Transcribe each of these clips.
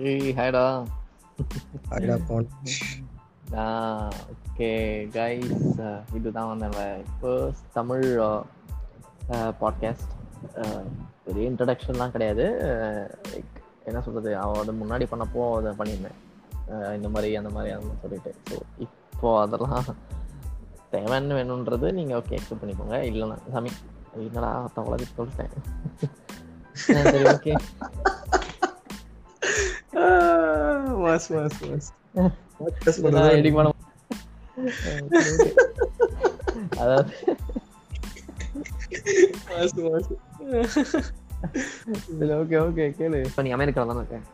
ஏய் ஹாய்டா அடா phone okay guys இதுதான் வந்து ஃபர்ஸ்ட் தமிழ் பாட்காஸ்ட் பெரிய இன்ட்ரடக்ஷன்லாம் கிடையாது. லைக் என்ன சொல்கிறது அவன் முன்னாடி பண்ணப்போ அதை பண்ணியிருந்தேன். இந்த மாதிரி அந்த மாதிரி அந்த மாதிரி சொல்லிட்டு. ஸோ இப்போ அதெல்லாம் தேவைன்னு வேணுன்றது நீங்கள் ஓகே அக்செப்ட் பண்ணிக்கோங்க. இல்லைன்னா சாமி என்னடா தவளை சொல்லிட்டேன்? சரி ஓகே மாஸ் மாஸ் மாஸ் அதாவது மாஸ் மாஸ் ஓகே ஓகே கேளு. இப்போ நீ அமெரிக்காவில் தானே இருக்க?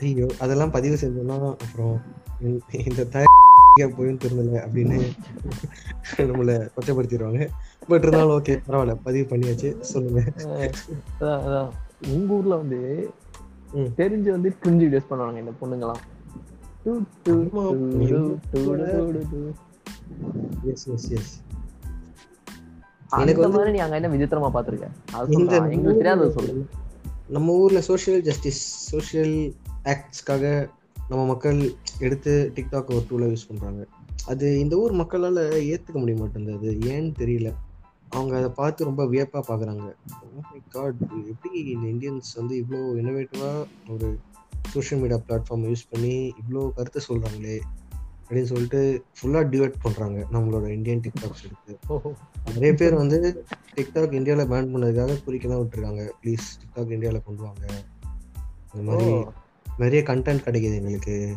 ஐயோ அதெல்லாம் பதிவு செஞ்சோம்னா அப்புறம் இந்த- போயும் திருந்தல அப்படின்னு நம்மள கொச்சப்படுத்திடுவாங்க. பட் இருந்தாலும் ஓகே பரவாயில்ல பதிவு பண்ணியாச்சு. சொல்லுங்க. அதான், அதான். உங்க ஊர்ல வந்து. தெரிஞ்சு வந்து கிரிஞ்சு வீடியோஸ் பண்ணுவாங்க இந்த பொண்ணுங்கலாம் நம்ம ஊர்ல சோஷியல் ஜஸ்டிஸ் சோஷியல் ஆக்ட்ஸ்க்காக நம்ம மக்கள் எடுத்து டிக்டாக் ஒரு டூலை யூஸ் பண்றாங்க. அது இந்த ஊர் மக்களால ஏத்துக்க முடிய மாட்டேங்குது. அது ஏன்னு தெரியல. அவங்க அதை பார்த்து ரொம்ப வியப்பா பாக்குறாங்க. காட் எப்படி இந்த இந்தியன்ஸ் வந்து இவ்வளோ இன்னோவேட்டிவா ஒரு சோஷியல் மீடியா பிளாட்ஃபார்ம் யூஸ் பண்ணி இவ்வளோ கருத்தை சொல்றாங்களே அப்படின்னு சொல்லிட்டு ஃபுல்லா டிவைட் பண்றாங்க நம்மளோட இந்தியன் டிக்டாக்ஸ் எடுத்து. ஓஹோ. நிறைய பேர் வந்து டிக்டாக் இந்தியாவில் பேன் பண்ணதுக்காக குறிக்கலாம் விட்டுருக்காங்க. ப்ளீஸ் டிக்டாக் இந்தியாவில் கொண்டு வாங்க. இந்த மாதிரி. நிறைய கண்டென்ட் கிடைக்குது எங்களுக்கு.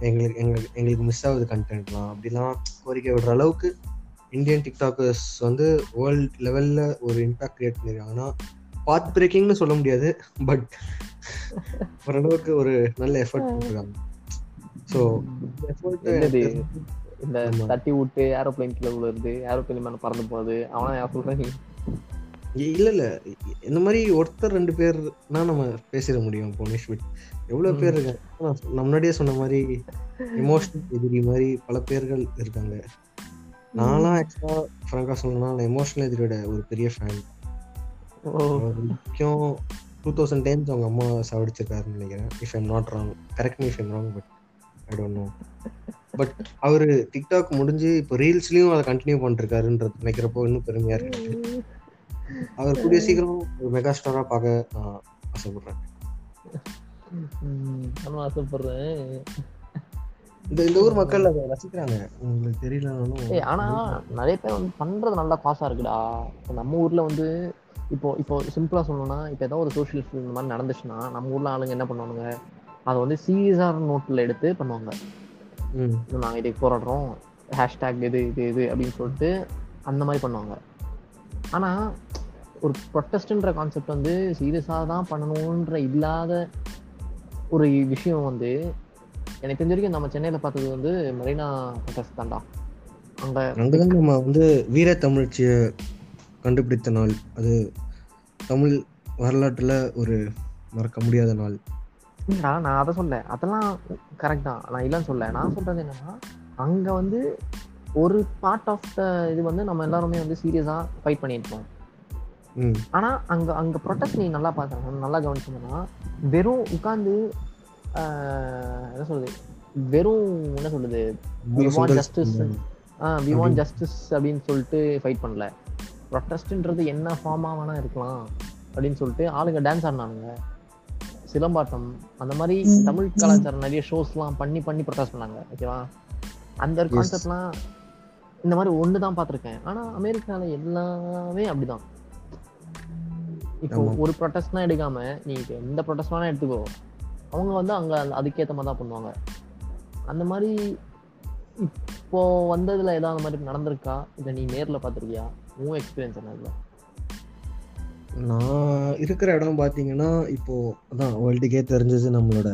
எங்களுக்கு எங்களுக்கு எங்களுக்கு மிஸ் ஆகுது கண்டென்ட்லாம் அப்படிலாம் கோரிக்கை விடுற அளவுக்கு இந்தியன் டிக்டாக்கர்ஸ் வந்து வேர்ல்ட் லெவலில் ஒரு இம்பாக்ட் கிரியேட் பண்ணியிருக்காங்கன்னா பாத் பிரேக்கிங்னு சொல்ல முடியாது பட் ஓரளவுக்கு ஒரு நல்ல எஃபர்ட் போட்டுருக்காங்க ஸோ இந்த. தட்டி விட்டு ஏரோப்ளைன் கீழே விழுறது ஏரோப்ளைன் மேல பறந்து போகுது அவனா யார் சொல்ற நீ? இல்ல இல்ல. இந்த மாதிரி ஒருத்தர் ரெண்டு பேர்னா நம்ம பேசிட முடியும் புவனேஷ் பட் எவ்வளவு பேர் இருக்காங்க? நான் முன்னாடியே சொன்ன மாதிரி எமோஷனல் எதிரி மாதிரி பல பேர்கள் இருக்காங்க. நான்லாம் ஆக்சுவலா ஃப்ராங்கா சொல்லணும்னா நான் எமோஷனல் எதிரியோட ஒரு பெரிய ஃபேன் முக்கியம் டூ தௌசண்ட் டைம்ஸ் அவங்க அம்மா சாவடிச்சிருக்காருன்னு நினைக்கிறேன். If I'm not wrong correct me if I'm wrong but I don't know but அவரு டிக்டாக் முடிஞ்சு இப்போ ரீல்ஸ்லயும் அதை கண்டினியூ பண்ணிருக்காருன்றது நினைக்கிறப்போ இன்னும் பெருமையா இருக்கு. அவர் கூடிய சீக்கிரம் ஒரு மெகா ஸ்டாரா பார்க்க நான் ஆசைப்படுறேன். ஆசைப்படுறேன். இந்த இந்த ஊர் மக்கள் அதை ரசிக்கிறாங்க. உங்களுக்கு தெரியலனாலும் ஆனா நிறைய பேர் வந்து பண்றது நல்லா காசா இருக்குடா. இப்ப நம்ம ஊர்ல வந்து இப்போ இப்போ சிம்பிளா சொல்லணும்னா இப்போ ஏதோ ஒரு சோஷியல் இந்த மாதிரி நடந்துச்சுன்னா நம்ம ஊர்ல ஆளுங்க என்ன பண்ணுவானுங்க? அதை வந்து சீரியஸான நோட்டில் எடுத்து பண்ணுவாங்க. நாங்கள் இதுக்கு போராடுறோம். ஹேஷ்டேக் இது இது இது அப்படின்னு சொல்லிட்டு அந்த மாதிரி பண்ணுவாங்க. ஆனால் ஒரு ப்ரொட்டஸ்ட்ன்ற கான்செப்ட் வந்து சீரியஸாக தான் பண்ணணுன்ற இல்லாத ஒரு விஷயம் வந்து எனக்கு தெரிஞ்ச வரைக்கும் நம்ம சென்னையில் பார்த்தது வந்து மெரினா ப்ரொட்டஸ்ட் தான்டா. அங்கே அங்கதான் நம்ம வந்து வீர தமிழ்ச்சிய கண்டுபிடித்த நாள். அது தமிழ் வரலாற்றுல ஒரு மறக்க முடியாத நாள். இல்லடா நான் அதை சொல்ல. அதெல்லாம் கரெக்ட் தான். நான் இல்லைன்னு சொல்ல. நான் சொல்றது என்னன்னா அங்க வந்து ஒரு பார்ட் ஆஃப் த இது வந்து நம்ம எல்லாருமே வந்து சீரியஸா ஃபைட் பண்ணியிருப்போம். ம். ஆனா அங்க அங்க ப்ரொட்டஸ்ட் நீ நல்லா பார்க்கணும் நல்லா கவனிச்சோம்னா வெறும் உட்காந்து என்ன சொல்றது? வெறும் என்ன சொல்றது? want சுண்டல் justice. Ah we want justice அப்படின்னு சொல்லிட்டு ஃபைட் பண்ணல. ப்ரொட்டஸ்ட்ன்றது என்ன ஃபார்மாக வேணா இருக்கலாம் அப்படின்னு சொல்லிட்டு ஆளுங்க டான்ஸ் ஆடினானுங்க. சிலம்பாட்டம் அந்த மாதிரி தமிழ் கலாச்சாரம் நிறைய ஷோஸ்லாம் பண்ணி பண்ணி ப்ரொட்டஸ்ட் பண்ணாங்க ஓகேவா அந்த ஒரு. கான்செப்ட்லாம் இந்த மாதிரி ஒன்று தான் பார்த்துருக்கேன். ஆனால் அமெரிக்காவில் எல்லாமே அப்படிதான். இப்போ. ஒரு ப்ரொட்டஸ்ட்னா எடுக்காம நீ இப்ப எந்த ப்ரொட்டஸ்ட் வேணா எடுத்துக்கோ. அவங்க வந்து அங்கே அதுக்கேற்ற மாதிரி தான் பண்ணுவாங்க. அந்த மாதிரி இப்போ வந்ததுல ஏதாவது அந்த மாதிரி நடந்திருக்கா? இல்லை நீ நேர்ல பார்த்திருக்கியா? உன் எக்ஸ்பீரியன்ஸ் என்ன நான் இருக்கிற இடம் பார்த்தீங்கன்னா இப்போ அதான் வேர்ல்டுக்கே தெரிஞ்சது நம்மளோட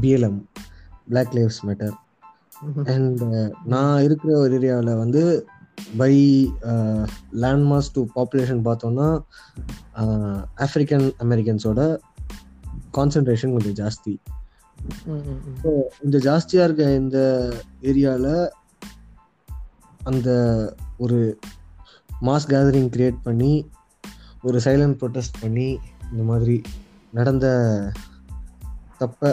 BLM Black lives matter and நான் இருக்கிற ஒரு ஏரியாவில் வந்து பை லேண்ட்மாஸ் டு பாப்புலேஷன் பார்த்தோம்னா ஆஃப்ரிக்கன் அமெரிக்கன்ஸோட கான்சன்ட்ரேஷன் கொஞ்சம் ஜாஸ்தி ம். இந்த ஜாஸ்தியாக இருக்க இந்த ஏரியாவில் அந்த ஒரு மாஸ் கேதரிங் கிரியேட் பண்ணி ஒரு சைலண்ட் ப்ரொட்டஸ்ட் பண்ணி இந்த மாதிரி நடந்த தப்பை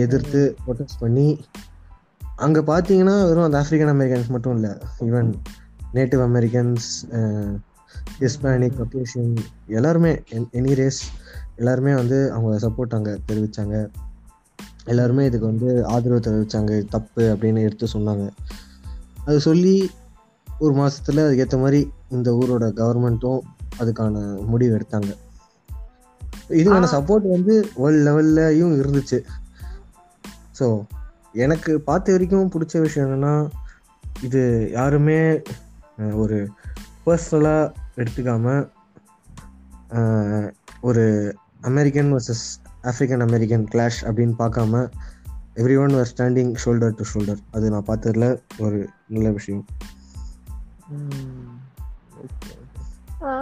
எதிர்த்து ப்ரொடெஸ்ட் பண்ணி அங்கே பார்த்தீங்கன்னா வெறும் அந்த ஆஃப்ரிக்கன் அமெரிக்கன்ஸ் மட்டும் இல்லை even native Americans Hispanic Caucasian எல்லாருமே எனி ரேஸ் எல்லாருமே வந்து அவங்க சப்போர்ட் அங்கே தெரிவித்தாங்க எல்லாருமே இதுக்கு வந்து ஆதரவு தெரிவித்தாங்க தப்பு அப்படின்னு எடுத்து சொன்னாங்க. அது சொல்லி ஒரு மாசத்துல அதுக்கேற்ற மாதிரி இந்த ஊரோட கவர்மெண்ட்டும் அதுக்கான முடிவு எடுத்தாங்க. இதுக்கான சப்போர்ட் வந்து வேர்ல்ட் லெவல்லையும் இருந்துச்சு. ஸோ எனக்கு பார்த்த வரைக்கும் பிடிச்ச விஷயம் என்னன்னா இது யாருமே ஒரு பர்சனலாக எடுத்துக்காம அஹ், ஒரு American versus African American clash அப்படின்னு பார்க்காம everyone were standing shoulder to shoulder அது நான் பார்த்ததுல ஒரு நல்ல விஷயம்.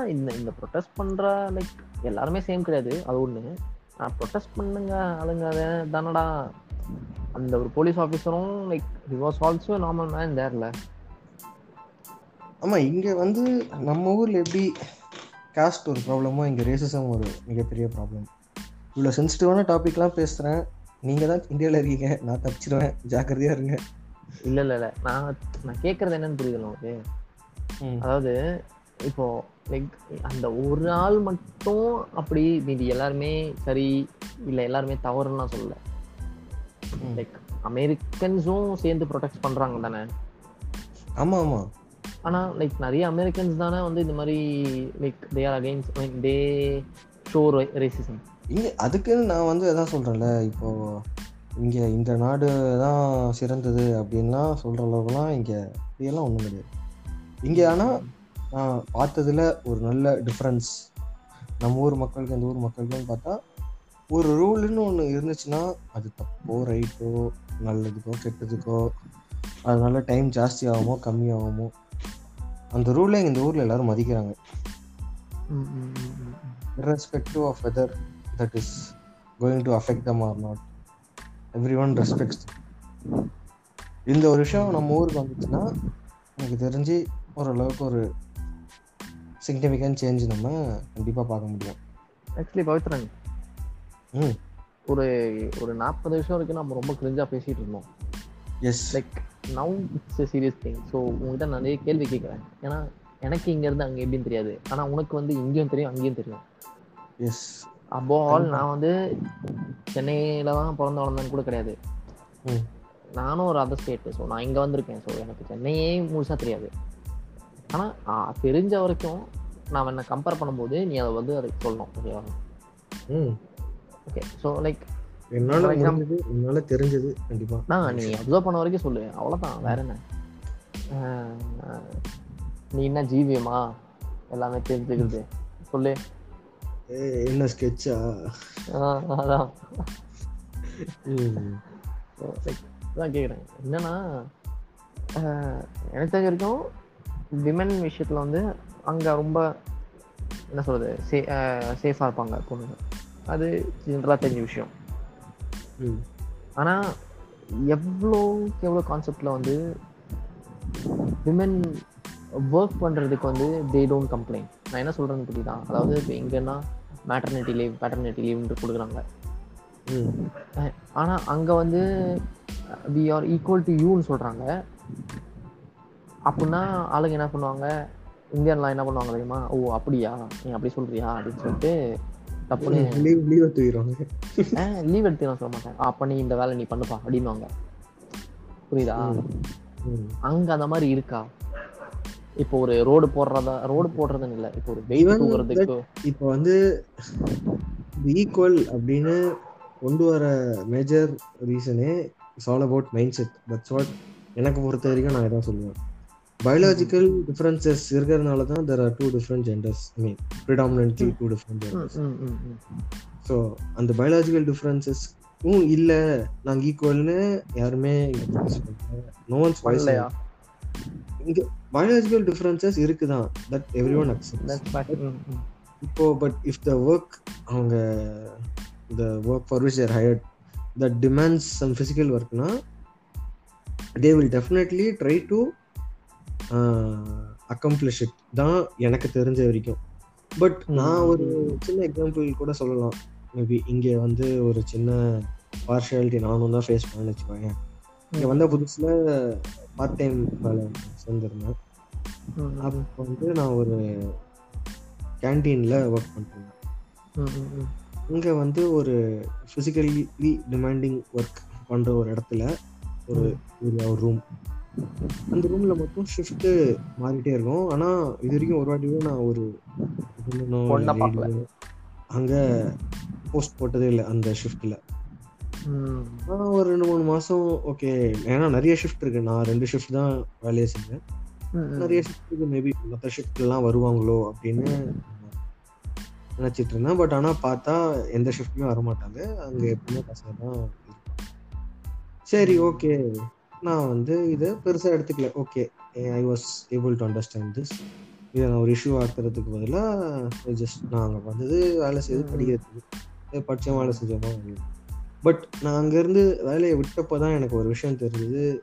இந்த இந்த ப்ரொட்டஸ்ட் பண்ற லைக் எல்லாருமே சேம் கிடையாது. அது நான் ப்ரொட்டஸ்ட் பண்ணுங்க ஆளுங்க தானடா. அந்த ஒரு police ஆஃபீஸரும் like he was also normal man தேர்ல ஆமாம் இங்கே வந்து நம்ம ஊரில் எப்படி காஸ்ட் ஒரு ப்ராப்ளமோ இங்கே ரேசிசம் ஒரு மிகப்பெரிய ப்ராப்ளம் இவ்வளோ சென்சிட்டிவான டாபிக்லாம் பேசுகிறேன் நீங்கள் தான் இந்தியாவில் இருக்கீங்க. நான் தப்பிச்சிடுவேன் ஜாக்கிரதையாக இருங்க. இல்ல இல்ல இல்ல. நான் நான் கேக்குறது என்னன்னு புரியுது உனக்கு? அதாவது இப்போ லைக் அந்த ஒரு ஆள் மட்டும் அப்படி மீதி எல்லாருமே சரி இல்ல எல்லாருமே தவறுன்னு நான் சொல்லல. லைக் அமெரிக்கன்ஸும் சேர்ந்து ப்ரொடெக்ட் பண்றாங்க தானே ஆமாம் ஆமாம் ஆனால் லைக் நிறைய அமெரிக்கன்ஸ் தானே வந்து இந்த மாதிரி like they are against like they show racism இங்கே அதுக்குன்னு நான் வந்து எதாவது சொல்கிறேன்ல இப்போது இங்கே இந்த நாடு தான் சிறந்தது அப்படின்லாம் சொல்கிற அளவுக்குலாம் இங்கே இப்படியெல்லாம் ஒன்றும் கிடையாது. இங்கே ஆனால் நான் பார்த்ததுல ஒரு நல்ல டிஃப்ரென்ஸ் நம்ம ஊர் மக்களுக்கு இந்த ஊர் மக்களுக்குன்னு பார்த்தா ஒரு ரூல்னு ஒன்று இருந்துச்சுன்னா அது தப்போ ரைட்டோ நல்லதுக்கோ கெட்டதுக்கோ அதனால டைம் ஜாஸ்தி ஆகுமோ கம்மியாகுமோ அந்த ரூலை இந்த ஊரில் எல்லாரும் மதிக்கிறாங்க. irrespective of whether that is going to affect them or not. Everyone respects them. இந்த ஒரு விஷயம் நம்ம ஊருக்கு வந்துச்சுன்னா எனக்கு தெரிஞ்சு ஓரளவுக்கு ஒரு சிக்னிஃபிகன்ட் சேஞ்ச் நம்ம கண்டிப்பாக பார்க்க முடியும். ஆக்சுவலி பவித்ரன். ம். ஒரு ஒரு நாற்பது வருஷம் வரைக்கும் நம்ம ரொம்ப கிரிஞ்சா பேசிட்டு இருந்தோம். Yes like now it's serious thing so உங்ககிட்ட நிறைய கேள்வி கேட்குறேன். ஏன்னா எனக்கு இங்க இருந்து அங்க எப்படின்னு தெரியாது. ஆனா உனக்கு வந்து இங்கேயும் தெரியும் அங்கேயும் தெரியும். எஸ் அப்போ ஆல் நான் வந்து சென்னையில தான் பிறந்த வளர்ந்தேன்னு கூட கிடையாது. நானும் ஒரு அதர் ஸ்டேட் ஸோ நான் இங்க வந்திருக்கேன். ஸோ எனக்கு சென்னையே முழுசா தெரியாது. ஆனா ஆ, தெரிஞ்ச வரைக்கும் நான் என்ன கம்பேர் பண்ணும்போது நீ அதை வந்து அதுக்கு சொல்லணும் ஓகேவா ம். ஓகே ஸோ லைக் என்னால் முடிஞ்சது என்னால் தெரிஞ்சது கண்டிப்பாக நான் நீ அப்சர்வ் பண்ண வரைக்கும் சொல்லு. அவ்வளவுதான். வேற என்ன? நீ என்ன ஜீவியமா? எல்லாமே தெரிஞ்சுக்கிறது. சொல்லு. என்ன ஸ்கெட்சா அதான். அதான் கேக்குறேன். என்னன்னா எனக்கு தெரிஞ்ச வரைக்கும் விமன் விஷயத்துல வந்து அங்க ரொம்ப என்ன சொல்றது சேஃபா இருப்பாங்க பொண்ணுங்க. அது ஜென்ரலா தெரிஞ்ச விஷயம். ம். ஆனா எவ்வளோக்கு எவ்வளோ கான்செப்ட்ல வந்து விமன் ஒர்க் பண்றதுக்கு வந்து தே டோன்ட் கம்ப்ளைண்ட் நான் என்ன சொல்றேன்னு புரியுதா? அதாவது இப்போ எங்கன்னா மேட்டர்னிட்டி லீவ் பேட்டர்னிட்டி லீவ்னு கொடுக்குறாங்க. ம். அஹ் ஆனா அங்க வந்து வி ஆர் ஈக்குவல் டு யூன்னு சொல்றாங்க. அப்படின்னா ஆளுங்க என்ன பண்ணுவாங்க? இந்தியன்லாம் என்ன பண்ணுவாங்க தெரியுமா? ஓ அப்படியா? நீ அப்படி சொல்றியா? அப்படின்னு சொல்லிட்டு தப்புன்னு லீவ் லீவை தூக்கிடுவாங்க லீவ் எடுத்து நான் சொல்ல மாட்டேன். அப்ப நீ இந்த வேலை நீ பண்ணுப்பா அப்படின்னுவாங்க. புரியுதா? அங்க அந்த மாதிரி இருக்கா? இப்போ ஒரு ரோடு போடுறதா ரோடு போடுறதுன்னு இல்ல. இப்போ ஒரு Even தூக்குறதுக்கு. இப்போ வந்து ஈக்குவல் அப்படின்னு கொண்டு வர மேஜர் ரீசனே it's all about mindset that's what எனக்கு பொறுத்த வரைக்கும் நான் இதான் சொல்லுவேன். பயாலஜிக்கல் டிஃப்ரென்சஸ் இருக்கிறதுனால தான் there are two different genders mean predominantly two different genders. So அந்த பயாலஜிக்கல் டிஃப்ரென்சஸ்க்கும் இல்லை நாங்கள் ஈக்குவல்னு யாருமே நோ ஒன்ஸ் வாய்ஸ் பண்ணலையா இங்கே பயாலஜிக்கல் டிஃப்ரென்சஸ் இருக்குதான் தட் எவ்ரி ஒன் அக்செப்ட். இப்போ பட் இஃப் த ஒர்க் அவங்க the work for which they're hired that demands some physical ஒர்க்னா they will definitely try to accomplish it தான் எனக்கு தெரிஞ்ச வரைக்கும். பட் நான் ஒரு சின்ன எக்ஸாம்பிள் கூட சொல்லலாம். மேபி இங்கே வந்து ஒரு சின்ன பார்ஷியாலிட்டி நானும் தான் ஃபேஸ் பண்ணேன்னு வச்சுக்கோங்க இங்கே வந்த புதுசில் பார்ட் டைம் வேலை சேர்ந்துருந்தேன். அப்போ வந்து நான் ஒரு கேன்டீனில் ஒர்க் பண்ணிருந்தேன். இங்கே வந்து ஒரு ஃபிசிக்கலி டிமாண்டிங் ஒர்க் பண்ணுற ஒரு இடத்துல ஒரு ஒரு ரூம் அந்த ரூமில் மட்டும் ஷிஃப்ட்டு மாறிட்டே இருக்கும். ஆனால் இது வரைக்கும் ஒரு வாட்டியே நான் ஒரு. அங்கே போஸ்ட் போட்டதே இல்லை அந்த ஷிஃப்ட்டில் ம், நான் ஒரு ரெண்டு மூணு மாதம் ஓகே ஏன்னா நிறைய ஷிஃப்ட் இருக்கு. நான் ரெண்டு ஷிஃப்ட் தான் வேலையை செஞ்சேன். நிறைய ஷிஃப்ட்டுக்கு மேபி மற்ற ஷிஃப்ட்லாம் வருவாங்களோ அப்படின்னு நினச்சிட்டு இருந்தேன். பட் ஆனால் பார்த்தா எந்த ஷிஃப்ட்லையும் வரமாட்டாங்க. அங்கே எப்பவுமே பசங்க தான் சரி ஓகே நான் வந்து இதை பெருசாக எடுத்துக்கல. Okay I was able to understand this இதை நான் ஒரு இஷ்யூ ஆக்குறதுக்கு பதிலாக ஜஸ்ட் அங்கே வந்தது வேலை செய்து படிக்கிறதுக்கு. படித்தோம் வேலை செஞ்சோமா பட் நான் அங்கேருந்து வேலையை விட்டப்போ தான் எனக்கு ஒரு விஷயம் தெரிஞ்சது.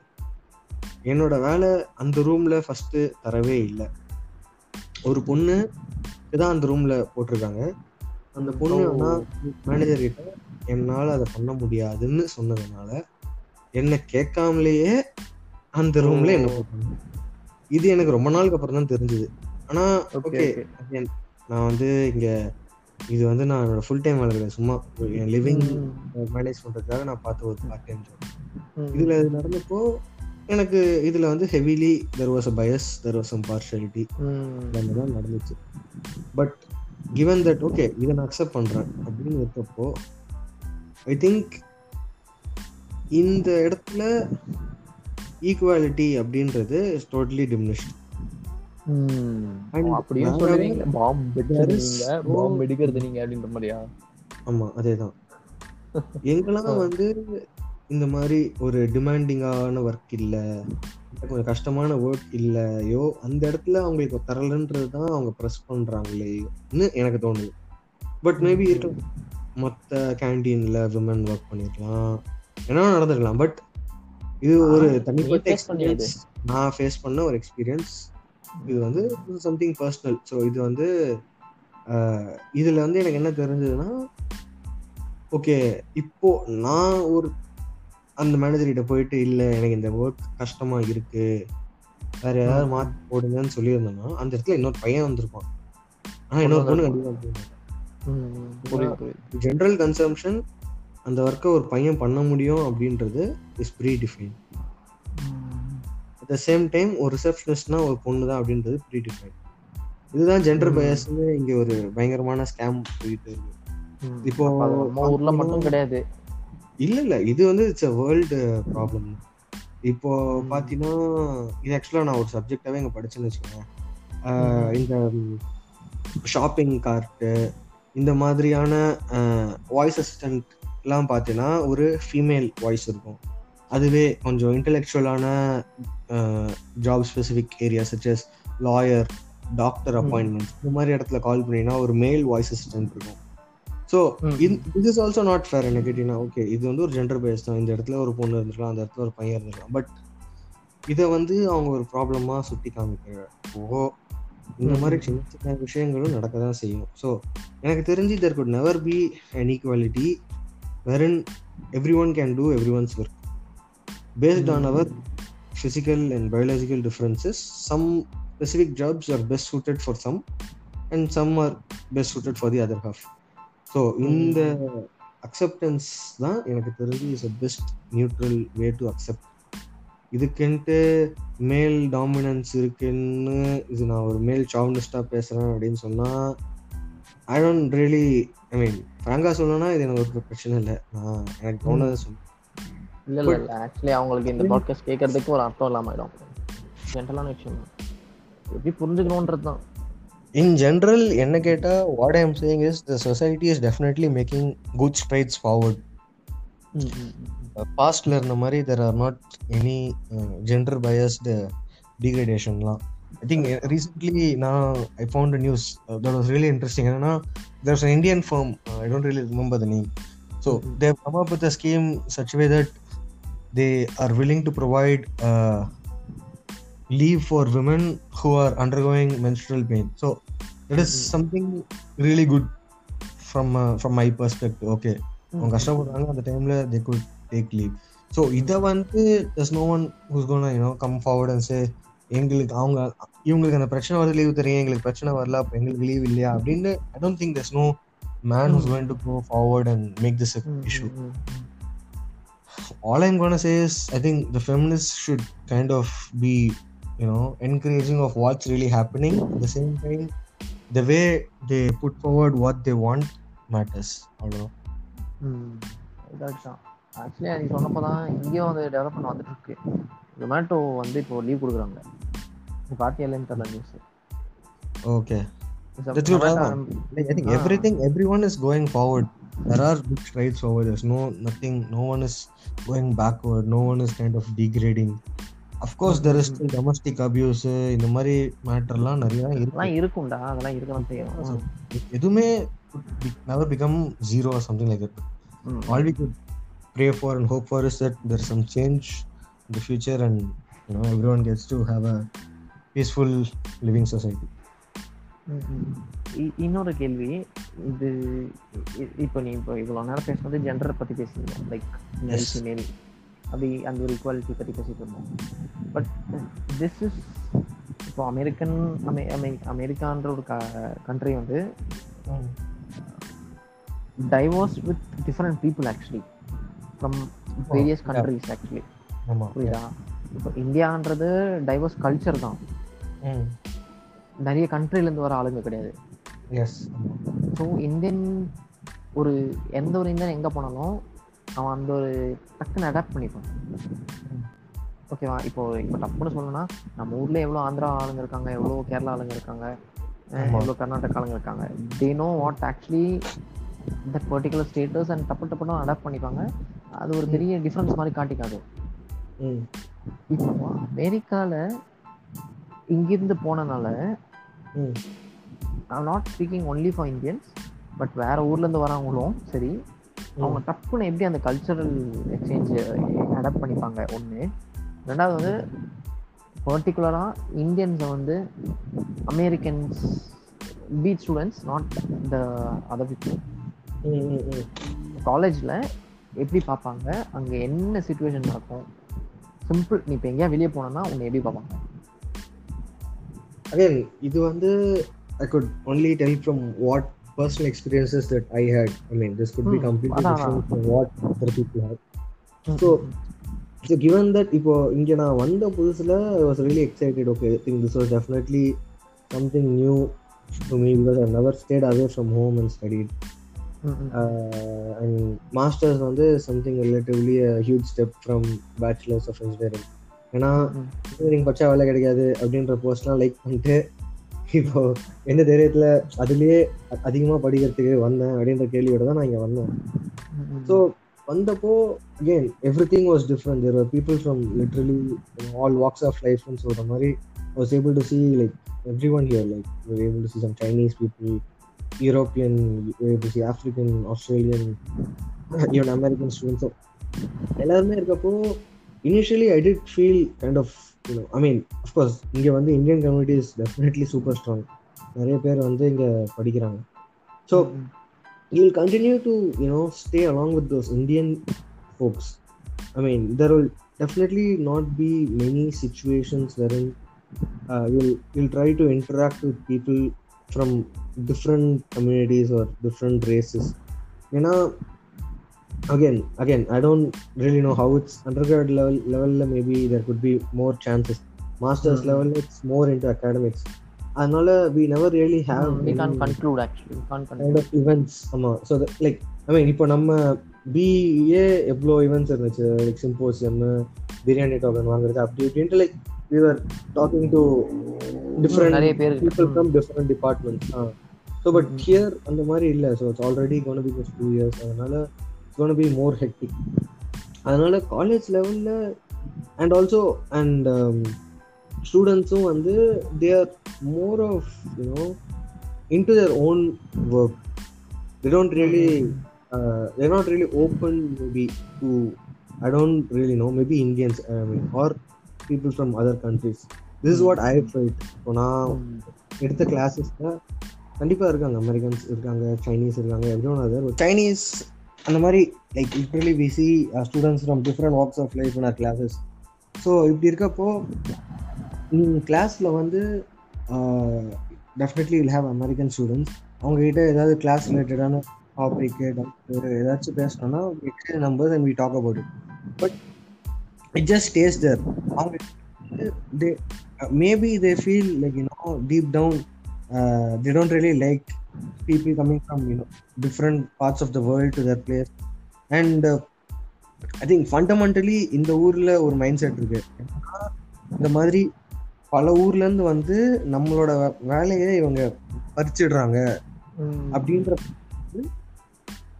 என்னோட வேலை அந்த ரூம்ல ஃபர்ஸ்ட் தரவே இல்லை. ஒரு பொண்ணு தான் அந்த ரூம்ல போட்டிருக்காங்க. அந்த பொண்ணு ஓ. ஆனா மேனேஜர் கிட்ட என்னால அதை பண்ண முடியாதுன்னு சொன்னதுனால என்ன கேட்காமலேயே அந்த ரூம்ல என்ன போட்டாங்க இது எனக்கு ரொம்ப நாளுக்கு அப்புறம் தான் தெரிஞ்சது. ஆனா ஓகே நான் வந்து இங்க இது வந்து நான் என்னோட ஃபுல் டைம் வேலை கிடையாது. சும்மா என் லிவிங் மேனேஜ் பண்றதுக்காக நான் பார்த்த ஒரு பார்ட் டைம் ஜாப். இதுல இது நடந்தப்போ எனக்கு இதுல வந்து heavily there was a bias there was some partiality ம், எல்லாமே தான் நடந்துச்சு. பட் கிவன் தட் ஓகே இதை நான் அக்செப்ட் பண்றேன் அப்படின்னு இருக்கப்போ ஐ திங்க் இந்த இடத்துல ஈக்குவாலிட்டி அப்படின்றது இஸ் டோட்டலி டிமினிஷ்ட் அப்படியும் சொல்லுவீங்க பாம்பு no- பாம்பு வெடிக்கிறது நீங்க அப்படின்ற மாதிரியா? ஆமா அதேதான். எங்கெல்லாம் வந்து இந்த மாதிரி ஒரு டிமாண்டிங்கான ஒர்க் இல்ல கொஞ்சம் கஷ்டமான ஒர்க் இல்லையோ அந்த இடத்துல அவங்களுக்கு தரலன்றது தான் அவங்க ப்ரெஸ் பண்றாங்களேன்னு எனக்கு தோணுது. பட் மேபி இருக்கலாம் மற்ற கேன்டீன்ல விமன் ஒர்க் பண்ணிருக்கலாம். என்ன நடந்திருக்கலாம் பட் இது ஒரு தனிப்பட்ட. எக்ஸ்பீரியன்ஸ் நான் ஃபேஸ் பண்ண ஒரு எக்ஸ்பீரியன்ஸ் இது வந்து சம்திங் பர்சனல் ஸோ இது வந்து இதுல வந்து எனக்கு என்ன தெரிஞ்சதுன்னா ஓகே இப்போ நான் ஒரு அந்த மேனேஜர் கிட்ட போயிட்டு இல்ல எனக்கு இந்த ஒர்க் கஷ்டமா இருக்கு. வேற யாராவது மாத்தி போடுங்கன்னு சொல்லியிருந்தேன்னா அந்த இடத்துல இன்னொரு பையன் வந்திருப்பான். ஆனா இன்னொரு பொண்ணு கண்டிப்பா வந்திருக்கும். ம், புரியுது புரியுது. ஜென்ரல் கன்சம்ஷன் அந்த ஒர்க்கை ஒரு பையன் பண்ண முடியும் அப்படின்றது is predefine at the same time ஒரு ரிசப்ஷனிஸ்ட்னா ஒரு பொண்ணு தான் அப்படின்றது ப்ரீ டிஃபைன் இதுதான் ஜெண்டர். பயஸ்னு இங்க ஒரு பயங்கரமான ஸ்கேம் போயிட்டு இருக்கு. இப்போ ஊர்ல மட்டும் கிடையாது. இல்ல இல்ல. இது வந்து இட்ஸ் அ வேர்ல்டு ப்ராப்ளம் இப்போ. பாத்தீங்கன்னா இது ஆக்சுவலா நான் ஒரு சப்ஜெக்டாவே இங்க படிச்சேன்னு வச்சுக்கோங்க இந்த ஷாப்பிங் கார்ட்டு இந்த மாதிரியான வாய்ஸ் அசிஸ்டன்ட் எல்லாம் பார்த்தீங்கன்னா ஒரு ஃபீமேல் வாய்ஸ் இருக்கும் அதுவே கொஞ்சம் இன்டெலெக்சுவலான job specific area such as lawyer doctor. Appointment இந்த மாதிரி இடத்துல கால் பண்ணீங்கன்னா ஒரு மேல் வாய்ஸ் அசிஸ்டன்ட் இருக்கும் ஸோ. இது இஸ் ஆல்சோ நாட் ஃபேர் என்ன கேட்டீங்கன்னா ஓகே இது வந்து ஒரு ஜெண்டர் பேஸ் தான் இந்த இடத்துல ஒரு பொண்ணு இருந்திருக்கலாம் அந்த இடத்துல ஒரு பையன் இருந்திருக்கலாம் பட் இதை வந்து அவங்க ஒரு ப்ராப்ளமா சுட்டி காமிக்கிறப்போ இந்த மாதிரி. சின்ன சின்ன விஷயங்களும் நடக்க தான் செய்யும் ஸோ எனக்கு தெரிஞ்சு there could never be an equality wherein everyone can do everyone's work based on. Our physical and biological differences some specific jobs are best suited for some and some are best suited for the other half. So இந்த acceptance தான் எனக்கு தெரிஞ்சு is a best neutral way to accept இதுக்குன்ட்டு male dominance இருக்குன்னு இது நான் ஒரு மேல் சாவ்னிஸ்டாக பேசுகிறேன் அப்படின்னு சொன்னால் I don't really I mean ஃப்ராங்காக சொல்லணும்னா இது எனக்கு ஒரு பிரச்சனை இல்லை. நான் எனக்கு தோணுதை சொல்லுவேன் இல்ல இல்ல இல்ல. ஆக்சுவலி அவங்களுக்கு இந்த பாட்காஸ்ட் கேட்கறதுக்கு ஒரு அர்த்தம் இல்லாம ஆயிடும். ஜென்ரலான விஷயம். எப்படி புரிஞ்சுக்கணுன்றது தான் இன் ஜென்ரல் என்ன கேட்டால் what I am saying is the society is definitely making good strides forward பாஸ்ட்ல இருந்த மாதிரி there are not any gender biased டிகிரடேஷன்லாம் I think recently நான் I found news that was really interesting என்னன்னா There's an Indian firm I don't really remember the name so Mhm. They've come up with a scheme such way that they are willing to provide leave for women who are undergoing menstrual pain so that is Mhm. something really good from from my perspective okay அவங்க கஷ்டப்படுறாங்க அந்த டைம்ல they could take leave so இதை வந்து thus no one who's gone you know come forward and say எங்களுக்கு அவங்க இவங்களுக்கு அந்த பிரச்சனை வருது லீவ் தெரியும் எங்களுக்கு பிரச்சனை வரல அப்போ எங்களுக்கு லீவ் இல்லையா? அப்படின்னு I don't think there's no man who's going to go forward and make this issue all I'm gonna say is I think the feminists should kind of be, you know, encouraging of what's really happening. At the same time, the way they put forward what they want matters. அவ்வளோ actually நீ சொன்னப்போ தான் இங்கேயும் வந்து development வந்துட்டு இருக்கு. ஜொமேட்டோ வந்து இப்போ லீவ் கொடுக்குறாங்க பார்ட்டி இல்லைன்னு தெரியல news Ah. everything, everyone is going forward. There are big strides forward. There's no nothing. No one is going backward. No one is kind of degrading. Of course, there is still domestic abuse. இந்த மாதிரி மேட்டர்லாம் நிறைய இருக்கும்டா அதெல்லாம் இருக்கதான் செய்யும் எதுவுமே never become zero or something like that. ம். All we could pray for and hope for is that there's some change in the future and you know everyone gets to have a peaceful living society. ம், ம். இ- இன்னொரு கேள்வி இது இப்போ நீ இப்போ இவ்வளோ நேரம் பேசுனது ஜெண்டரை பற்றி பேசியிருந்தோம் லைக் மேல். ஃபீமேல் அப்படி அந்த ஒரு ஈக்குவாலிட்டி பற்றி பேசிட்டு இருந்தோம் பட் திஸ் இஸ் இப்போ அமெரிக்கன் அமெ அமெ அமெரிக்கான்ற ஒரு க கண்ட்ரி வந்து diverse with different people actually from various. Countries actually புரியுதா? இப்போ இந்தியான்றது டைவர்ஸ் கல்ச்சர் தான். நிறைய countryல-இருந்து வர ஆளுங்க கிடையாது. எஸ் ஸோ இந்தியன் ஒரு எந்த ஒரு இந்தியன் எங்கே போனாலும் அவன் அந்த ஒரு டக்குன்னு அடாப்ட் பண்ணிப்பான். ஓகேவா இப்போ இப்போ டப்புன்னு சொல்லணும்னா நம்ம ஊர்ல எவ்வளோ ஆந்திரா ஆளுங்க இருக்காங்க எவ்வளோ கேரளா ஆளுங்க இருக்காங்க. எவ்வளோ கர்நாடகா ஆளுங்க இருக்காங்க. They know what actually that particular status and டப்பு டப்புன்னு அடாப்ட் பண்ணிப்பாங்க. அது ஒரு பெரிய டிஃப்ரென்ஸ் மாதிரி காட்டிக்காது. அமெரிக்கால இங்கிருந்து போனனால I'm not speaking only for Indians but வேற ஊர்ல இருந்து வரவங்களும் சரி அவங்க டப்புன்னு எப்படி அந்த கல்ச்சரல் எக்ஸ்சேஞ்ச் அடாப்ட் பண்ணிப்பாங்க? ஒன்று ரெண்டாவது வந்து பர்டிகுலராக இந்தியன்ஸை வந்து Americans beat students not the other people காலேஜில் எப்படி பார்ப்பாங்க? அங்கே என்ன சுச்சுவேஷன் நடக்கும்? சிம்பிள் நீ இப்போ எங்கேயா வெளியே போனோன்னா உன்னை எப்படி பார்ப்பாங்க again இது வந்து i could only tell from what personal experiences that i had i mean this could be Hmm, completely அதான், different from what other people had so so given that இப்போ இங்க நான் வந்த புதுசுல i was really excited okay i think this was definitely something new to me because i've never stayed away from home and studied ம், ம். uh, வந்து relatively a huge step from bachelors of engineering ஏன்னா. Engineering படிச்சா வேலை கிடைக்காது அப்படின்ற போஸ்ட்லாம் like பண்ணிட்டு இப்போ எந்த தைரியத்துல அதுலயே அ- அதிகமா படிக்கிறதுக்கு வந்தேன் அப்படின்ற கேள்வியோட தான் நான் இங்க வந்தேன். ஸோ வந்தப்போ again everything was different there people from literally all walks of லைஃப்னு சொல்ற மாதிரி was able to see like everyone here like able to see some Chinese people European able see African Australian even American ஸ்டூடெண்ட்ஸும் எல்லாருமே இருக்கப்போ initially I did feel kind of you know I mean of course இங்கே வந்து Indian community is definitely super strong நிறைய பேர் வந்து இங்கே படிக்கிறாங்க. ஸோ ம், you'll continue to you know stay along with those indian folks. I mean there will definitely not be many situations wherein uh, you'll you'll try to interact different communities or different races you know again again i don't really know how it's undergrad level level maybe there could be more chances masters Mhm. level it's more into academics அதனால we never really have ம், we can't any- conclude actually we can't conclude kind of events ஆமா so like I mean இப்போ நம்ம BA எவ்வளோ events இருந்துச்சு like symposium biryani token வாங்குறது அப்படி இப்படின்ட்டு like you're talking to different நிறைய பேர் people from different department ah. So but here அந்த மாதிரி இல்லை. So it's already gonna be two years அதனால கோன் பி மோர் ஹெக்டிக் அதனால காலேஜ் லெவலில் அண்ட் ஆல்சோ அண்ட் ஸ்டூடெண்ட்ஸும் வந்து they are more of you know into their own work they don't really uh, they're not really open maybe to i don't really know maybe indians i mean people from other countries. This is what i felt. இப்போ நான் எடுத்த கிளாஸஸ்ல கண்டிப்பா இருக்காங்க. Americans இருக்காங்க Chinese இருக்காங்க every one other Chinese அந்த மாதிரி like literally we see students from different walks of life in our classes so இப்படி இருக்கப்போ கிளாஸில் வந்து definitely will have American students அவங்ககிட்ட ஏதாவது கிளாஸ் ரிலேட்டடான டாபிக் ஏதாச்சும் பேசணும்னா number and we talk about it but it just stays there அவங்க they maybe they feel like you know deep down they don't really like people coming from you know different parts of the world to their place. And uh, i think fundamentally இந்த ஊர்ல ஒரு mind set இருக்கு இந்த மாதிரி பல ஊர்ல இருந்து வந்து நம்மளோட வேலையை இவங்க பறிச்சிடுறாங்க. அப்படின்ற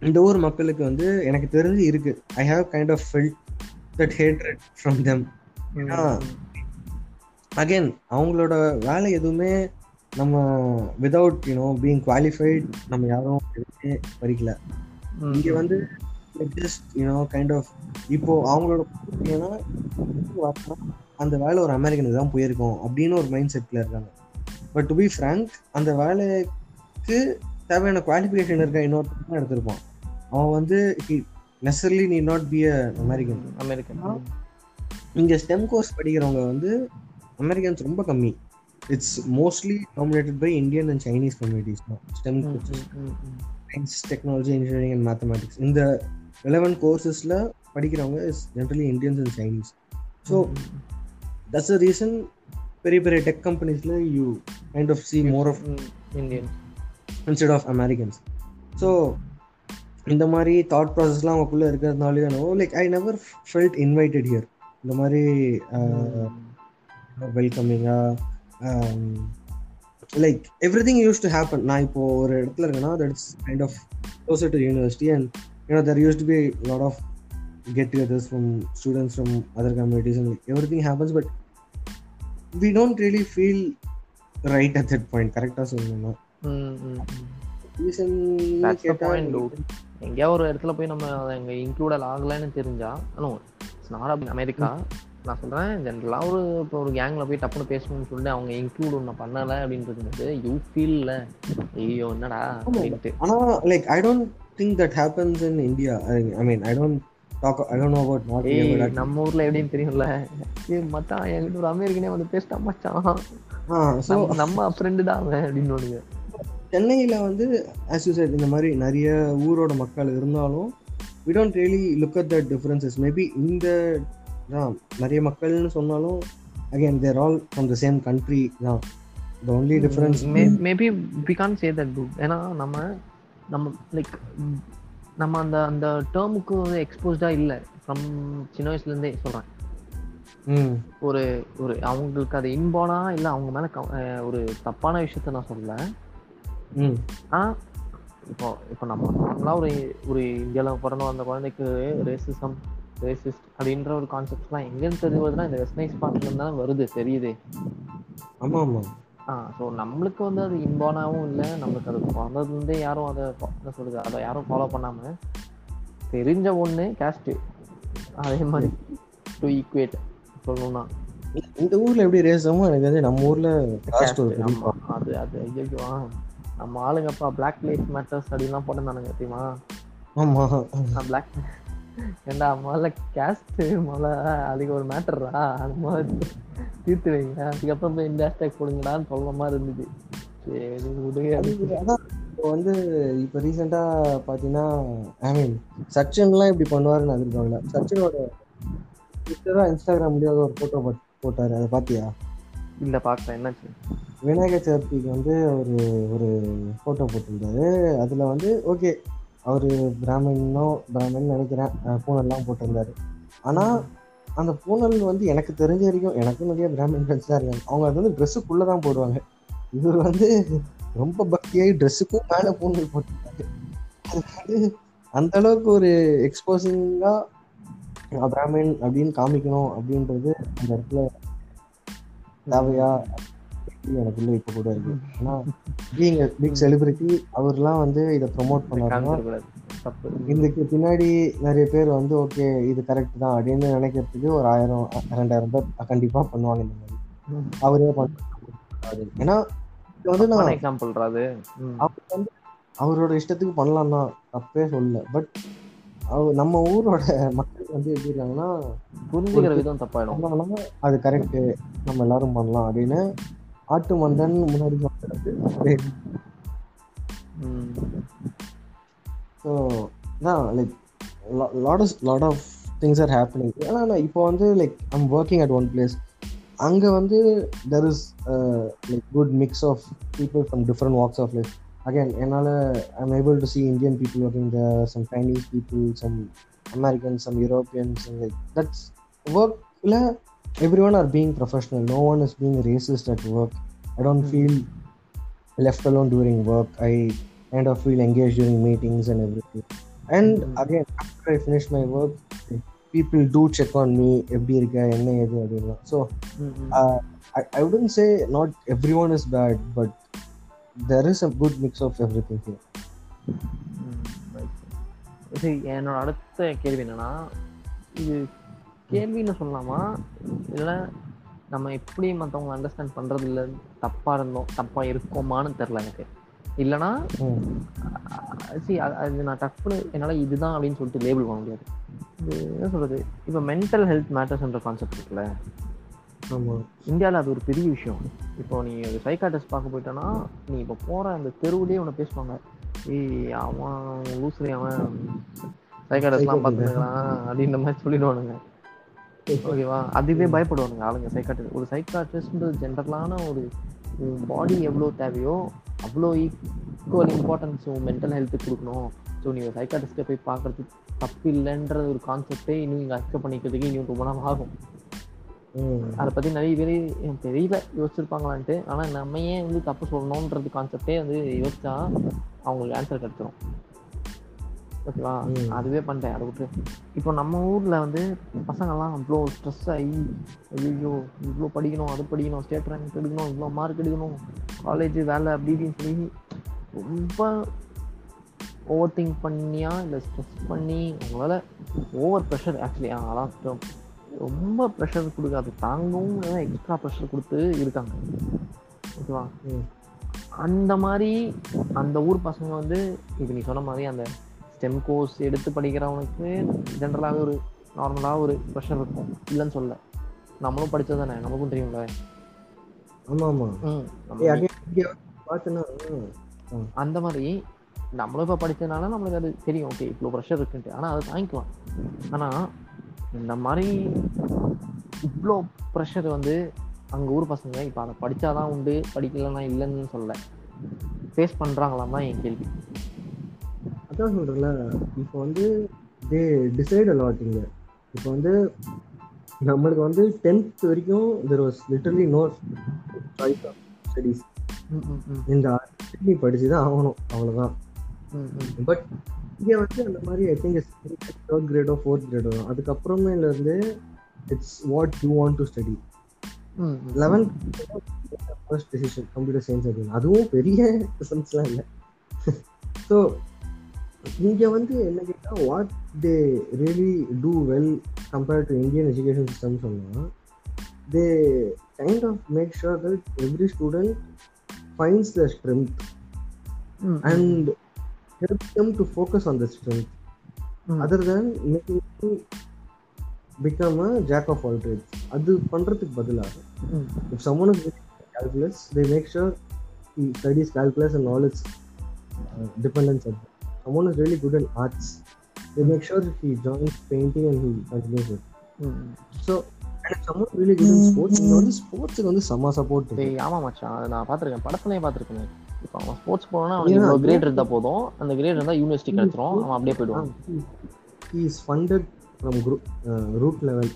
இந்த ஊர் மக்களுக்கு வந்து எனக்கு தெரிஞ்சு இருக்கு. I have kind of felt that hatred from them again அவங்களோட வேலை எதுவுமே நம்ம விதவுட் யூனோ பீங் குவாலிஃபைட் நம்ம யாரும் எதுவுமே பறிக்கல. இங்க வந்து ஜஸ்ட் யூனோ கைண்ட் ஆஃப் இப்போ அவங்களோட ஏன்னா அந்த வேலை ஒரு அமெரிக்கனுக்கு தான் போயிருக்கோம் அப்படின்னு ஒரு மைண்ட் செட்ல இருக்காங்க. பட் டு பி ஃப்ரங்க் அந்த வேலைக்கு தேவையான குவாலிஃபிகேஷன் இருக்க இன்னொருத்தர் எடுத்திருப்பான். அவன் வந்து necessarily need not be a American American இங்க ஸ்டெம் கோர்ஸ் படிக்கிறவங்க வந்து அமெரிக்கன்ஸ் ரொம்ப கம்மி. It's mostly dominated by Indian and Chinese communities தான். STEM science technology engineering and mathematics இந்த ரிலவெண்ட் கோர்சஸில் படிக்கிறவங்க is generally Indians and Chinese so that's a reason பெரிய பெரிய டெக் கம்பெனிஸில் you kind of see more of Indian instead of Americans so இந்த மாதிரி thought ப்ராசஸ்லாம் அவங்களுக்குள்ள இருக்கிறதுனாலே like I never felt invited here இந்த மாதிரி வெல்கமிங்காக like everything used to happen நான் இப்போ ஒரு இடத்துல இருக்கேன்னா that's kind of closer to university and you know there used to be lot of get togethers from students from other communities and everything happens but we don't really feel right at that point கரெக்டாக சொல்லணும்னா. Reason That's the point, dude. எங்கேயா ஒரு இடத்துல போய் நம்ம எங்க included ஆகலைன்னு தெரிஞ்சா நாட் அமெரிக்கா. நான் சொல்றேன் ஜென்ரலா ஒரு இப்போ ஒரு கேங்ல போய் டப்புன்னு பேசணும்னு சொல்லிட்டு அவங்க இன்க்ளூட் ஒன்று பண்ணல அப்படின்றது வந்து யூ ஃபீல்ல ஐயோ என்னடா அப்படின்ட்டு. ஆனா like I don't think that happens in India I mean I don't talk I don't know about not ஏய் நம்ம ஊர்ல எப்படின்னு தெரியும்ல? மச்சான் என்கிட்ட ஒரு அமெரிக்கனே வந்து பேசிட்டான் மச்சான். நம்ம- ஃப்ரெண்டு தான் அவன் அப்படின்னு சென்னையில வந்து said இந்த மாதிரி நிறைய ஊரோட மக்கள் இருந்தாலும் we don't really look at that differences. Maybe இந்த தான் நிறைய மக்கள்னு சொன்னாலும் again they're all from the same country தான். The only difference maybe we can say that too ஏன்னா நம்ம நம்ம லைக் நம்ம அந்த அந்த டேர்முக்கு வந்து எக்ஸ்போஸ்டா இல்லை. ஃப்ரம் சின்ன வயசுல இருந்தே சொல்றேன். ம். ஒரு ஒரு அவங்களுக்கு அது இன்பானா இல்லை அவங்க மேல ஒரு தப்பான விஷயத்த நான் சொல்லல. இப்போ இப்போ நம்ம நார்மலாக ஒரு ஒரு இந்தியாவில் பிறந்து வந்த குழந்தைக்கு ரேசிசம் ரேசிஸ்ட் அப்படின்ற ஒரு கான்செப்ட்ஸ்லாம் எங்கேருந்து தெரிய வருதுன்னா இந்த வெஸ்டர்னைஸ் பார்ட்லேருந்து தானே வருது தெரியுது. ஆமா ஆமா. ஆ ஸோ நம்மளுக்கு வந்து அது இன்பானாகவும் இல்லை நம்மளுக்கு அது பிறந்ததுலேருந்தே யாரும் அதை என்ன சொல்றது அதை யாரும் ஃபாலோ பண்ணாமல் தெரிஞ்ச ஒன்று கேஸ்ட்டு அதே மாதிரி டு ஈக்குவேட் சொல்லணும்னா. இந்த ஊர்ல எப்படி ரேசமோ எனக்கு வந்து நம்ம ஊர்ல. அது அது ஐயோ நம்ம ஆளுங்கப்பா பிளாக் லைஃப் மேட்டர்ஸ் அப்படின்லாம் போட்டிருந்தானுங்க தெரியுமா? ஆமா. பிளாக் ஏண்டா முதல்ல கேஸ்ட் முதல்ல அதுக்கு ஒரு மேட்டர்ரா அது முதல்ல தீர்த்து வைங்க. அதுக்கப்புறம் போய் இந்த ஹேஷ்டேக் போடுங்கடான்னு சொல்ற மாதிரி இருந்துச்சு சரி விடுங்க இப்போ வந்து இப்போ ரீசெண்டா பாத்தீங்கன்னா ஐ மீன் சச்சின்லாம் இப்படி பண்ணுவாருன்னு எதிர்பார்க்கல சச்சினோட ட்விட்டரா இன்ஸ்டாகிராம் முடியாத ஒரு போட்டோ போட்டாரு. அதை பாத்தியா? இல்ல பாக்குறேன் என்னாச்சு? விநாயகர் சதுர்த்திக்கு வந்து ஒரு ஒரு ஃபோட்டோ போட்டிருந்தாரு. அதில் வந்து ஓகே அவர் பிராமின்னோ பிராமின் நினைக்கிறேன் பூனல்லாம் போட்டிருந்தாரு. ஆனால் அந்த பூனல் வந்து எனக்கு தெரிஞ்ச வரைக்கும் எனக்கும் நிறைய பிராமின் ஃப்ரெண்ட்ஸ் தான் இருக்காங்க. அவங்க அது வந்து ட்ரெஸ்ஸுக்குள்ளே தான் போடுவாங்க. இவர் வந்து ரொம்ப பக்தியாகி ட்ரெஸ்ஸுக்கும் மேலே பூனல் போட்டிருந்தாரு. அது வந்து அந்த அளவுக்கு ஒரு எக்ஸ்போசிங்காக பிராமின் அப்படின்னு காமிக்கணும் அப்படின்றது அந்த இடத்துல தேவையா? எனக்குள்ள இப்ப கூட இருக்கு. ஏன்னா பீங் பிக் செலிபிரிட்டி அவர்லாம் வந்து இதை ப்ரொமோட் பண்ணாருன்னா இதுக்கு பின்னாடி நிறைய பேர் வந்து ஓகே இது கரெக்ட் தான் அப்படின்னு நினைக்கிறதுக்கு ஒரு ஆயிரம் ரெண்டாயிரம் பேர் கண்டிப்பா பண்ணுவாங்க இந்த மாதிரி. அவரே ஏன்னா இது வந்து நான் எக்ஸாம்பிள் அது. அவர் வந்து அவரோட இஷ்டத்துக்கு பண்ணலாம் தான் தப்பே சொல்லல. பட் அவர் நம்ம ஊரோட மக்கள் வந்து எப்படி இருக்காங்கன்னா புரிஞ்சுக்கிற விதம் தப்பாயிடும். அது கரெக்ட் நம்ம எல்லாரும் பண்ணலாம் அப்படின்னு ஆட்டு மந்தன் முன்னாடி சொல்றது ம். ஸோ தான் like lot of lot of things are happening ஏன்னா நான் இப்போ வந்து like I'm working at one place அங்கே வந்து there is like good mix of people from different walks of life again என்னால் I'm able to see Indian people working the some Chinese people some Americans some Europeans like that's ஒர்க்கில் Everyone are being professional no one is being racist at work I don't feel left alone during work. I kind of feel engaged during meetings and everything. And Mhm. again, after I finish my work, people do check on me எப்படி இருக்க என்ன ஏது அப்படின்னா so ம், ம். I, I wouldn't say not everyone is bad, but there is a good mix of everything here. ம், right. சரி என்னோட அடுத்த கேள்வி என்னன்னா இது கேள்வின்னு சொல்லலாமா? இல்லை நம்ம எப்படி மற்றவங்க அண்டர்ஸ்டாண்ட் பண்றது இல்ல தப்பா இருந்தோம் தப்பா இருக்கோமான்னு தெரில எனக்கு. இல்லைன்னா சி அது நான் டக்குன்னு என்னால் இதுதான் அப்படின்னு சொல்லிட்டு லேபிள் பண்ண முடியாது. இது என்ன சொல்றது? இப்போ மென்டல் ஹெல்த் மேட்டர்ஸ்ன்ற கான்செப்ட் இருக்குல்ல? ஆமாம் இந்தியாவில் அது ஒரு பெரிய விஷயம். இப்போ நீ சைக்காட்டிஸ்ட் பார்க்க போயிட்டனா நீ இப்போ போகிற அந்த தெருவுலேயே உன்னை பேசுவாங்க. ஏய் அவன் லூசுரி அவன் சைக்காட்டிஸ்ட்லாம் பார்த்துக்கிறான் அப்படின்ற மாதிரி சொல்லிடுவானுங்க. ஓகேவா? அதுவே பயப்படுவானுங்க ஆளுங்க. சைக்காட்டிஸ்ட் ஒரு சைக்காட்டிஸ்ட்ன்றது ஜென்ரலான ஒரு பாடி எவ்வளோ தேவையோ அவ்வளோ ஈக்குவல் இம்பார்ட்டன்ஸ் மென்டல் ஹெல்த்துக்கு கொடுக்கணும். ஸோ நீ ஒரு சைக்காட்டிஸ்ட்டை போய் பார்க்கறது தப்பு இல்லைன்ற ஒரு கான்செப்டே இன்னும் இங்கே அக்செப்ட் பண்ணிக்கிறதுக்கு இன்னும் ரொம்ப நாள் ஆகும். அதை பற்றி நிறைய பேர் தெரியல யோசிச்சிருப்பாங்களான்ட்டு. ஆனால் நம்ம ஏன் வந்து தப்பு சொல்லணுன்றது கான்செப்டே வந்து யோசிச்சா அவங்களுக்கு ஆன்சர் கிடைச்சிரும். ஓகேவா. அதுவே பண்ணிட்டேன் அதை விட்டு இப்போ நம்ம ஊரில் வந்து பசங்கள்லாம் அவ்வளோ ஸ்ட்ரெஸ் ஆகி ஐயோ இவ்வளோ படிக்கணும் அது படிக்கணும் ஸ்டேட் ரேங்க் எடுக்கணும் இவ்வளோ மார்க் எடுக்கணும் காலேஜ் வேலை அப்படி இப்படின்னு சொல்லி ரொம்ப ஓவர் திங்க் பண்ணியா இல்லை ஸ்ட்ரெஸ் பண்ணி அவங்களால ஓவர் ப்ரெஷர் ஆக்சுவலி அதான். ரொம்ப ப்ரெஷர் கொடுக்காது தாங்கவும் எக்ஸ்ட்ரா ப்ரெஷர் கொடுத்து இருக்காங்க ஓகேவா ம் அந்த மாதிரி அந்த ஊர் பசங்க வந்து இப்போ நீ சொன்ன மாதிரி அந்த ஸ்டெம் கோர்ஸ் எடுத்து படிக்கிறவனுக்கு ஜென்ரலாகவே ஒரு நார்மலாக ஒரு ப்ரெஷர் இருக்கும். இல்லைன்னு சொல்ல நம்மளும் படிச்சது தானே நமக்கும் தெரியும்ல. ஆமாம் ஆமாம் அந்த மாதிரி நம்மளும் இப்போ படிச்சதுனால நம்மளுக்கு அது தெரியும். ஓகே இவ்வளோ ப்ரெஷர் இருக்குன்ட்டு. ஆனால் அதை தாங்கிக்கலாம். ஆனால் இந்த மாதிரி இவ்வளோ ப்ரெஷர் வந்து அங்கே ஊர் பசங்க இப்போ அதை படித்தாதான் உண்டு படிக்கலைன்னா இல்லைன்னு சொல்லல. ஃபேஸ் பண்ணுறாங்களாம் தான் என் கேள்வி. அதான் சொல்கிறேன்ல இப்போ வந்து தே டிசைட் அலாட் இங்கே இப்போ வந்து நம்மளுக்கு வந்து டென்த் வரைக்கும் there was literally no choice of studies இந்த நீ படிச்சு தான் ஆகணும் அவ்வளோதான் பட் இங்கே வந்து அந்த மாதிரி ஐ திங்க் தேர்ட் கிரேடோ ஃபோர்த் கிரேடோ அதுக்கப்புறமேலேருந்து it's what you want to study eleventh first decision computer science அப்படின்னு. அதுவும் பெரிய டிஃபரன்ஸ்லாம் இல்லை. ஸோ இங்கே வந்து என்ன கேட்டால் what they really do well compared to Indian education system சொன்னால் they kind of make sure that every student finds the strength ம் and help them to focus on the strength ம் other than making them become a jack of all trades அது பண்றதுக்கு பதிலாக ம் if someone is good at calculus they make sure he studies someone is really good in arts. They make sure he joins painting and he continues it. ம் so someone really good in sports இங்க வந்து ஸ்போர்ட்ஸுக்கு வந்து செம்ம support டேய் ஆமா மச்சான். அது நான் பார்த்துருக்கேன். படத்துலயே பார்த்துருக்கேன். இப்போ அவன் ஸ்போர்ட்ஸ் போனா அவனுக்கு கிரேட் இருந்தா போதும். அந்த கிரேட் இருந்தா யூனிவர்சிட்டி கிடைச்சிரும். அவன் அப்படியே போயிடுவான். He is funded from group root level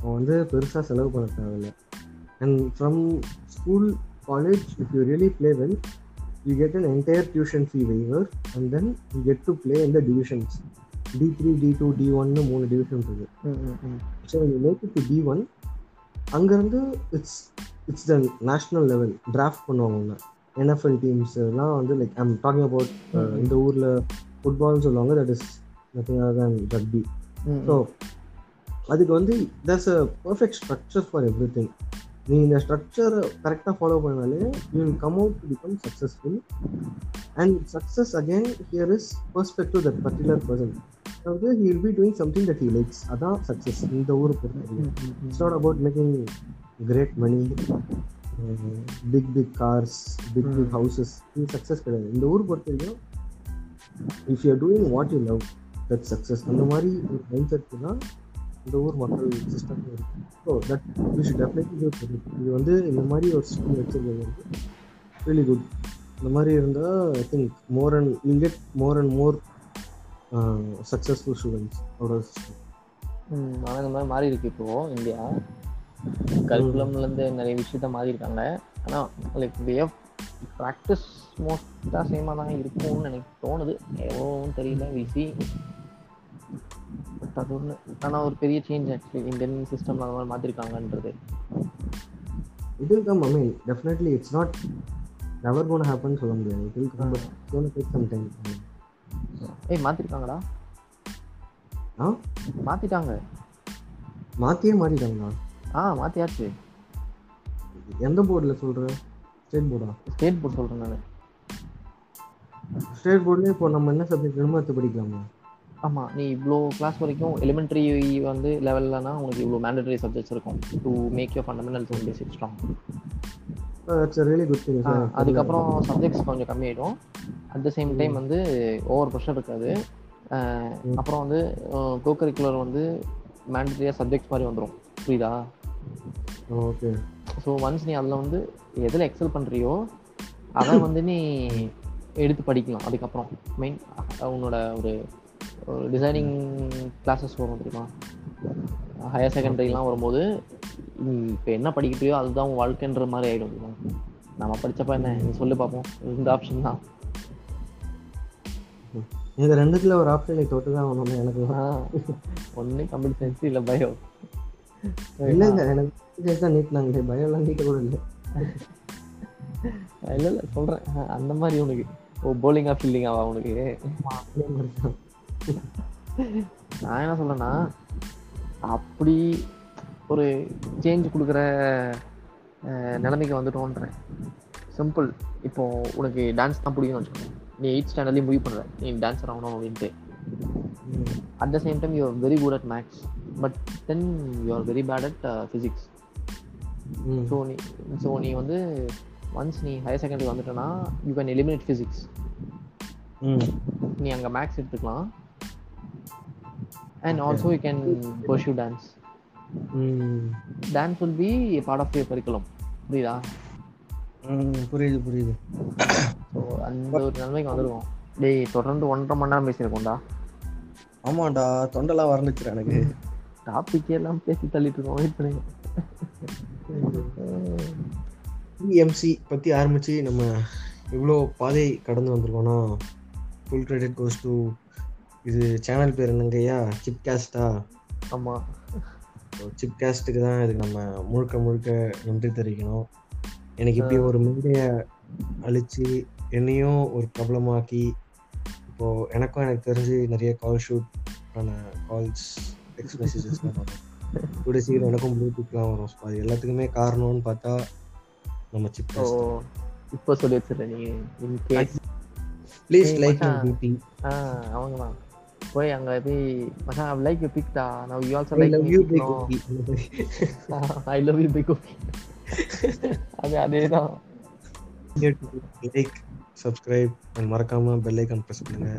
அவன் வந்து பெருசாக செலவு பண்ண தேவையில்ல. And from school college if you really play well you get an entire tuition fee waiver and then you get to play இந்த divisions D three D two D ஒன்னு மூணு divisions இருக்கு. So you make it to D one அங்கேருந்து it's it's the national level draft பண்ணுவாங்க ஒன்று NFL teams எல்லாம் வந்து like I'm talking about இந்த ஊரில் ஃபுட்பால்னு சொல்லுவாங்க that is nothing other than rugby so அதுக்கு வந்து that's a perfect structure for everything நீ இந்த ஸ்ட்ரக்சர் கரெக்டாக ஃபாலோ பண்ணாலே you will come out to become successful and success again here is perspective that particular person அதாவது he will be doing something that he likes அதான் success இந்த ஊரை பொறுத்த it's not about making great money big big cars big big houses இது success கிடையாது. இந்த ஊர் பொறுத்த வரைக்கும் if you doing what you love that success அந்த மாதிரி ஒரு மைண்ட் செட் தான் இந்த ஊர் மக்கள் சிஸ்டம் இருக்குது so that you should definitely இது வந்து இந்த மாதிரி ஒரு சிஸ்டம் வச்சுருக்கிறது வந்து ரியலி குட் இந்த மாதிரி இருந்தால் I think more and you get more and more successful students அவ்வளோ சிஸ்டம் ம் ஆனால் இந்த மாதிரி மாறி இருக்கு இப்போ இந்தியா. கரிக்குலம்ல நிறைய விஷயத்த மாறி இருக்காங்க. ஆனால் லைக் வே ஆஃப் ப்ராக்டிஸ் மோஸ்ட்டாக சேமாக தான் இருக்கும்னு எனக்கு தோணுது. எவ்வளோன்னு தெரியல. விசி பட் அது ஒன்று ஆனால் ஒரு பெரிய சேஞ்ச் ஆக்சுவலி இந்தியன் சிஸ்டம்ல அந்த மாதிரி மாற்றிருக்காங்கன்றது it will come I mean definitely it's not never gonna happen சொல்ல முடியாது. It will come gonna take some time ஏய் மாற்றிருக்காங்கடா ஆ? மாற்றிட்டாங்க மாற்றியே மாறிட்டாங்களா? ஆ மாற்றியாச்சு எந்த போர்டில் சொல்கிறேன் ஸ்டேட் போர்டா ஸ்டேட் போர்ட் சொல்கிறேன் நான். ஸ்டேட் போர்ட்லேயே இப்போ நம்ம என்ன சப்ஜெக்ட் வேணுமோ அதை படிக்கலாமா? ஆமாம் நீ இவ்வளோ கிளாஸ் வரைக்கும் எலிமெண்ட்ரி வந்து லெவல்லனா உனக்கு இவ்வளோ மேண்டட்டரி சப்ஜெக்ட்ஸ் இருக்கும் to make your fundamentals and basic strong அதுக்கப்புறம் சப்ஜெக்ட்ஸ் கொஞ்சம் கம்மியாயிடும். அட் த சேம் டைம் வந்து ஓவர் ப்ரெஷர் இருக்காது. அப்புறம் வந்து கோ கரிக்குலர் வந்து மேண்டட்டரியாக சப்ஜெக்ட்ஸ் மாதிரி வந்துடும் புரியுதா? ஓகே ஸோ ஒன்ஸ் நீ அதில் வந்து எதில் எக்ஸல் பண்ணுறியோ அதை வந்து நீ எடுத்து படிக்கலாம். அதுக்கப்புறம் மெயின் உன்னோட ஒரு டிசைனிங் கிளாஸஸ் வரும் தெரியுமா? ஹையர் செகண்டரிலாம் வரும்போது இப்போ என்ன படிக்கிறியோ அதுதான் உன் வாழ்க்கைன்ற மாதிரி ஆகிடும் தெரியுமா? நம்ம படிச்சப்ப என்ன? நீ சொல்லு பார்ப்போம் இந்த ஆப்ஷன் தான். இந்த ரெண்டுத்துல ஒரு ஆப்ஷன் தொட்டு தான் ஆகணும் எனக்கு ஒன்று கம்ப்யூட்டர் சயின்ஸ் இல்லை பயோ இல்லை இல்லை எனக்கு சயின்ஸ் தான் நீட்டினாங்களே பயம்லாம் நீட்ட கூட இல்லை. இல்லை இல்லை சொல்கிறேன் அந்த மாதிரி உனக்கு. ஓ போலிங்கா ஃபீல்டிங்காவா உனக்கு? நான் என்ன சொல்றேன்னா அப்படி ஒரு சேஞ்ச் கொடுக்குற நிலைமைக்கு வந்துட்டோன்றேன். சிம்பிள் இப்போ உனக்கு டான்ஸ் தான் பிடிக்கும்னு வச்சுக்கோ நீ எயிட் ஸ்டாண்டர்ட்லேயும் முடிவு பண்ணுற நீ டான்ஸர் ஆகணும் அப்படின்ட்டு. At the same time you are very good at maths but then you are very bad at physics so நீ ஸோ நீ வந்து ஒன்ஸ் நீ ஹையர் செகண்டரி வந்துட்டேன்னா யூ கேன் எலிமினேட் ஃபிசிக்ஸ் நீ அங்கே மேக்ஸ் எடுத்துக்கலாம். And also you can pursue dance hmm dance will be part of your curriculum புரியுதா? ம் புரியுது புரியுது. ஸோ அந்த ஒரு நிலைமைக்கு வந்துருக்கோம் டேய் தொடர்ந்து ஒன்றரை மணி நேரம் பேசியிருக்கோம்டா. ஆமாண்டா தொண்டெல்லாம் வரணுச்சு எனக்கு. டாபிக் எல்லாம் பேசி தள்ளிட்டு இருக்கோம். வெயிட் பண்ணுங்க. இஎம்சி பற்றி ஆரம்பித்து நம்ம இவ்வளோ பாதை கடந்து வந்திருக்கோம்னா ஃபுல் கிரெடிட் கோஸ் டு இது சேனல் பேர் என்னங்கய்யா? சிப் கேஸ்டா ஆமாம் சிப் கேஸ்ட்டுக்கு தான் இதுக்கு நம்ம முழுக்க முழுக்க நன்றி தெரிவிக்கணும் எனக்கு இப்படி ஒரு மீடியை அழிச்சு என்னையும் ஒரு பிரபலமாக்கி இப்போது எனக்கும் எனக்கு தெரிஞ்சு நிறைய கால் ஷூட் ஆன கால்ஸ் டெக்ஸ்ட் மெசேஜஸ்லாம் வரும். கூட சீக்கிரம் எனக்கும் ப்ளூடூத்லாம் வரும். So, அது எல்லாத்துக்குமே காரணம்னு பார்த்தா நம்ம சிப் ஸோ இப்போ சொல்லி வச்சிடுறேன் நீ. Please like. பிபி ஆ அவங்க தான் போய் அங்கே போய் மச்சான் லைக் யூ பிக்டா நான் you also like love you big I love you big அது அதே தான் லைக் சப்ஸ்கிரைப் அண்ட் மறக்காம பெல் ஐக்கான் ப்ரெஸ் பண்ணுங்க